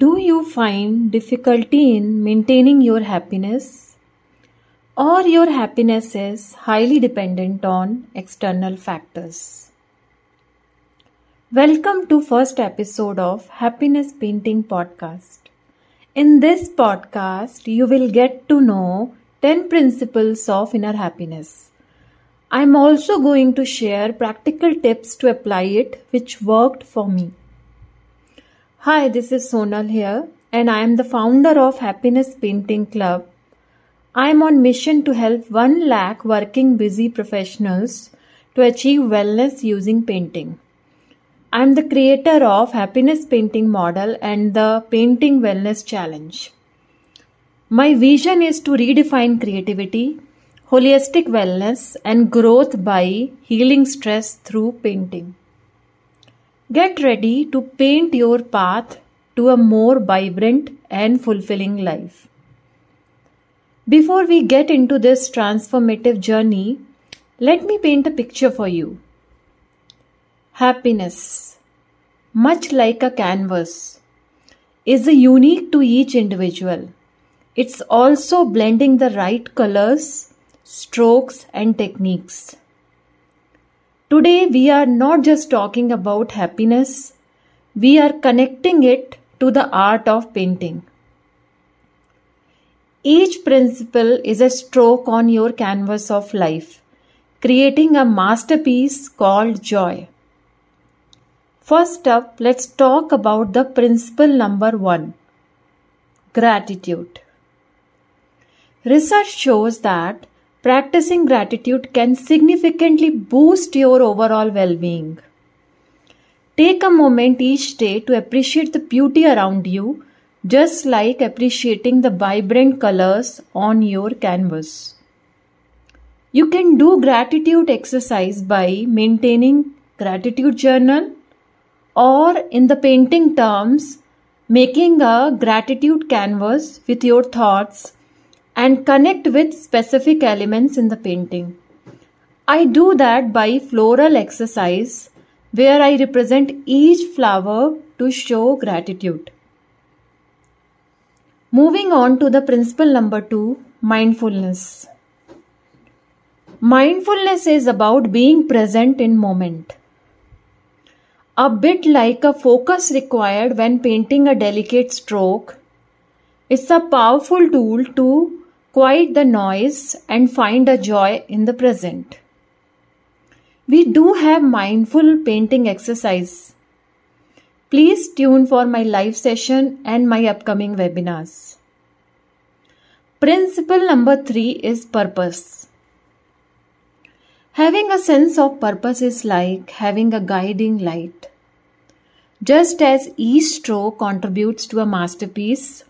Do you find difficulty in maintaining your happiness? Or your happiness is highly dependent on external factors? Welcome to first episode of Happiness Painting podcast. In this podcast, you will get to know 10 principles of inner happiness. I'm also going to share practical tips to apply it which worked for me. Hi, this is Sonal here, and I am the founder of Happiness Painting Club. I am on mission to help 1 lakh working busy professionals to achieve wellness using painting. I am the creator of Happiness Painting Model and the Painting Wellness Challenge. My vision is to redefine creativity, holistic wellness, and growth by healing stress through painting. Get ready to paint your path to a more vibrant and fulfilling life. Before we get into this transformative journey, let me paint a picture for you. Happiness, much like a canvas, is unique to each individual. It's also blending the right colors, strokes, and techniques. Today, we are not just talking about happiness, we are connecting it to the art of painting. Each principle is a stroke on your canvas of life, creating a masterpiece called joy. First up, let's talk about the principle number one gratitude. Research shows that Practicing gratitude can significantly boost your overall well being. Take a moment each day to appreciate the beauty around you, just like appreciating the vibrant colors on your canvas. You can do gratitude exercise by maintaining gratitude journal or in the painting terms making a gratitude canvas with your thoughts and connect with specific elements in the painting. I do that by floral exercise where I represent each flower to show gratitude. Moving on to the principle number two mindfulness. Mindfulness is about being present in moment. A bit like a focus required when painting a delicate stroke, it's a powerful tool to quiet the noise and find a joy in the present. We do have mindful painting exercise. Please tune for my live session and my upcoming webinars. Principle number three is purpose. Having a sense of purpose is like having a guiding light. Just as each stroke contributes to a masterpiece,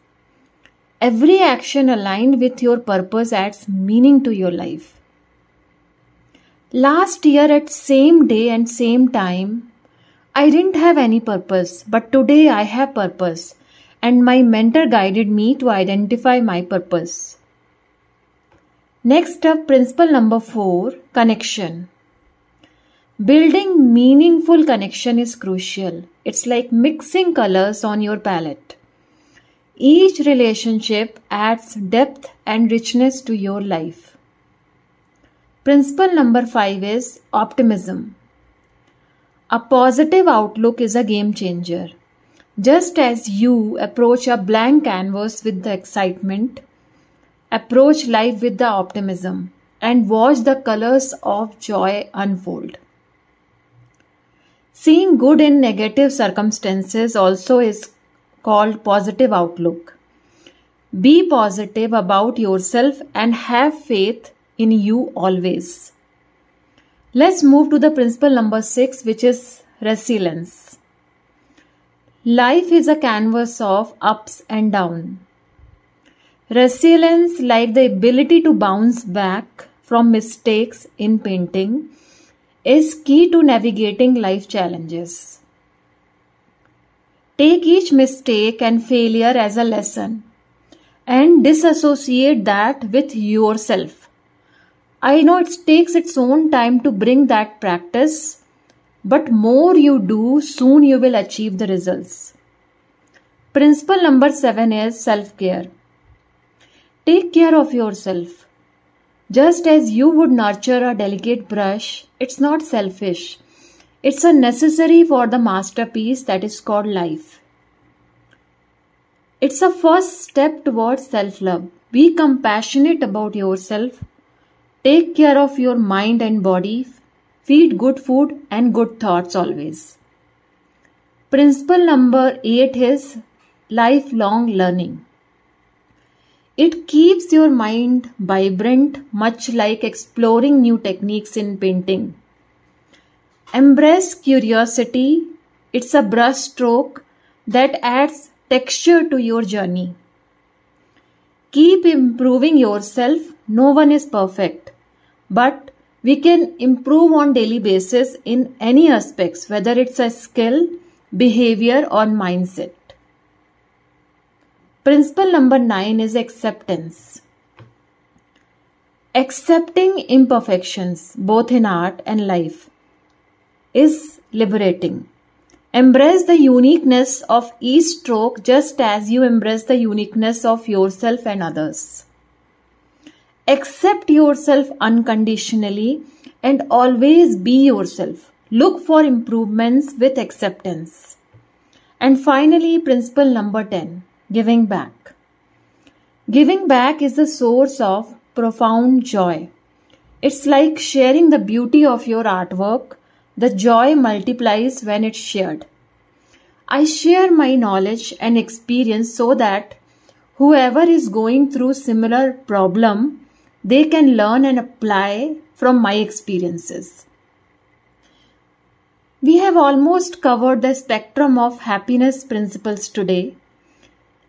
Every action aligned with your purpose adds meaning to your life. Last year at same day and same time, I didn't have any purpose, but today I have purpose and my mentor guided me to identify my purpose. Next up, principle number 4, connection. Building meaningful connection is crucial. It's like mixing colors on your palette. Each relationship adds depth and richness to your life. Principle number five is optimism. A positive outlook is a game changer. Just as you approach a blank canvas with the excitement, approach life with the optimism and watch the colors of joy unfold. Seeing good in negative circumstances also is called positive outlook. Be positive about yourself and have faith in you always. Let's move to the principle number six, which is resilience. Life is a canvas of ups and downs. Resilience, like the ability to bounce back from mistakes in painting, is key to navigating life challenges. Take each mistake and failure as a lesson and disassociate that with yourself. I know it takes its own time to bring that practice, but more you do, soon you will achieve the results. Principle number seven is self care. Take care of yourself. Just as you would nurture a delicate brush, it's not selfish. It's a necessary for the masterpiece that is called life. It's a first step towards self love. Be compassionate about yourself. Take care of your mind and body. Feed good food and good thoughts always. Principle number eight is lifelong learning. It keeps your mind vibrant, much like exploring new techniques in painting. Embrace curiosity. It's a brushstroke that adds texture to your journey. Keep improving yourself. No one is perfect, but we can improve on daily basis in any aspects, whether it's a skill, behavior or mindset. Principle number nine is acceptance. Accepting imperfections, both in art and life, is liberating. Embrace the uniqueness of each stroke just as you embrace the uniqueness of yourself and others. Accept yourself unconditionally and always be yourself. Look for improvements with acceptance. And finally, principle number 10 Giving back. Giving back is the source of profound joy. It's like sharing the beauty of your artwork. The joy multiplies when it's shared. I share my knowledge and experience so that whoever is going through similar problem they can learn and apply from my experiences. We have almost covered the spectrum of happiness principles today.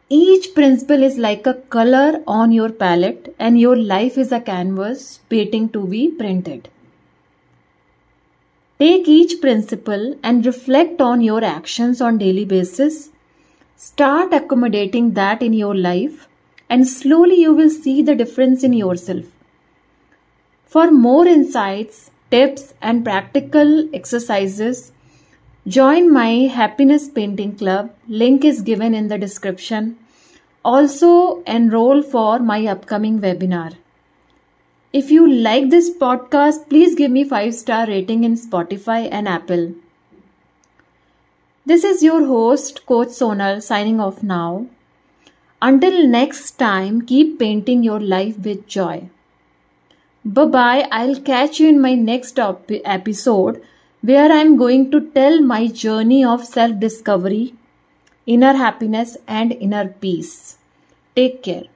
Each principle is like a color on your palette, and your life is a canvas waiting to be printed. Take each principle and reflect on your actions on daily basis. Start accommodating that in your life and slowly you will see the difference in yourself. For more insights, tips and practical exercises, join my happiness painting club. Link is given in the description. Also, enroll for my upcoming webinar. If you like this podcast, please give me 5 star rating in Spotify and Apple. This is your host, Coach Sonal, signing off now. Until next time, keep painting your life with joy. Bye bye. I'll catch you in my next op- episode where I'm going to tell my journey of self discovery inner happiness and inner peace. Take care.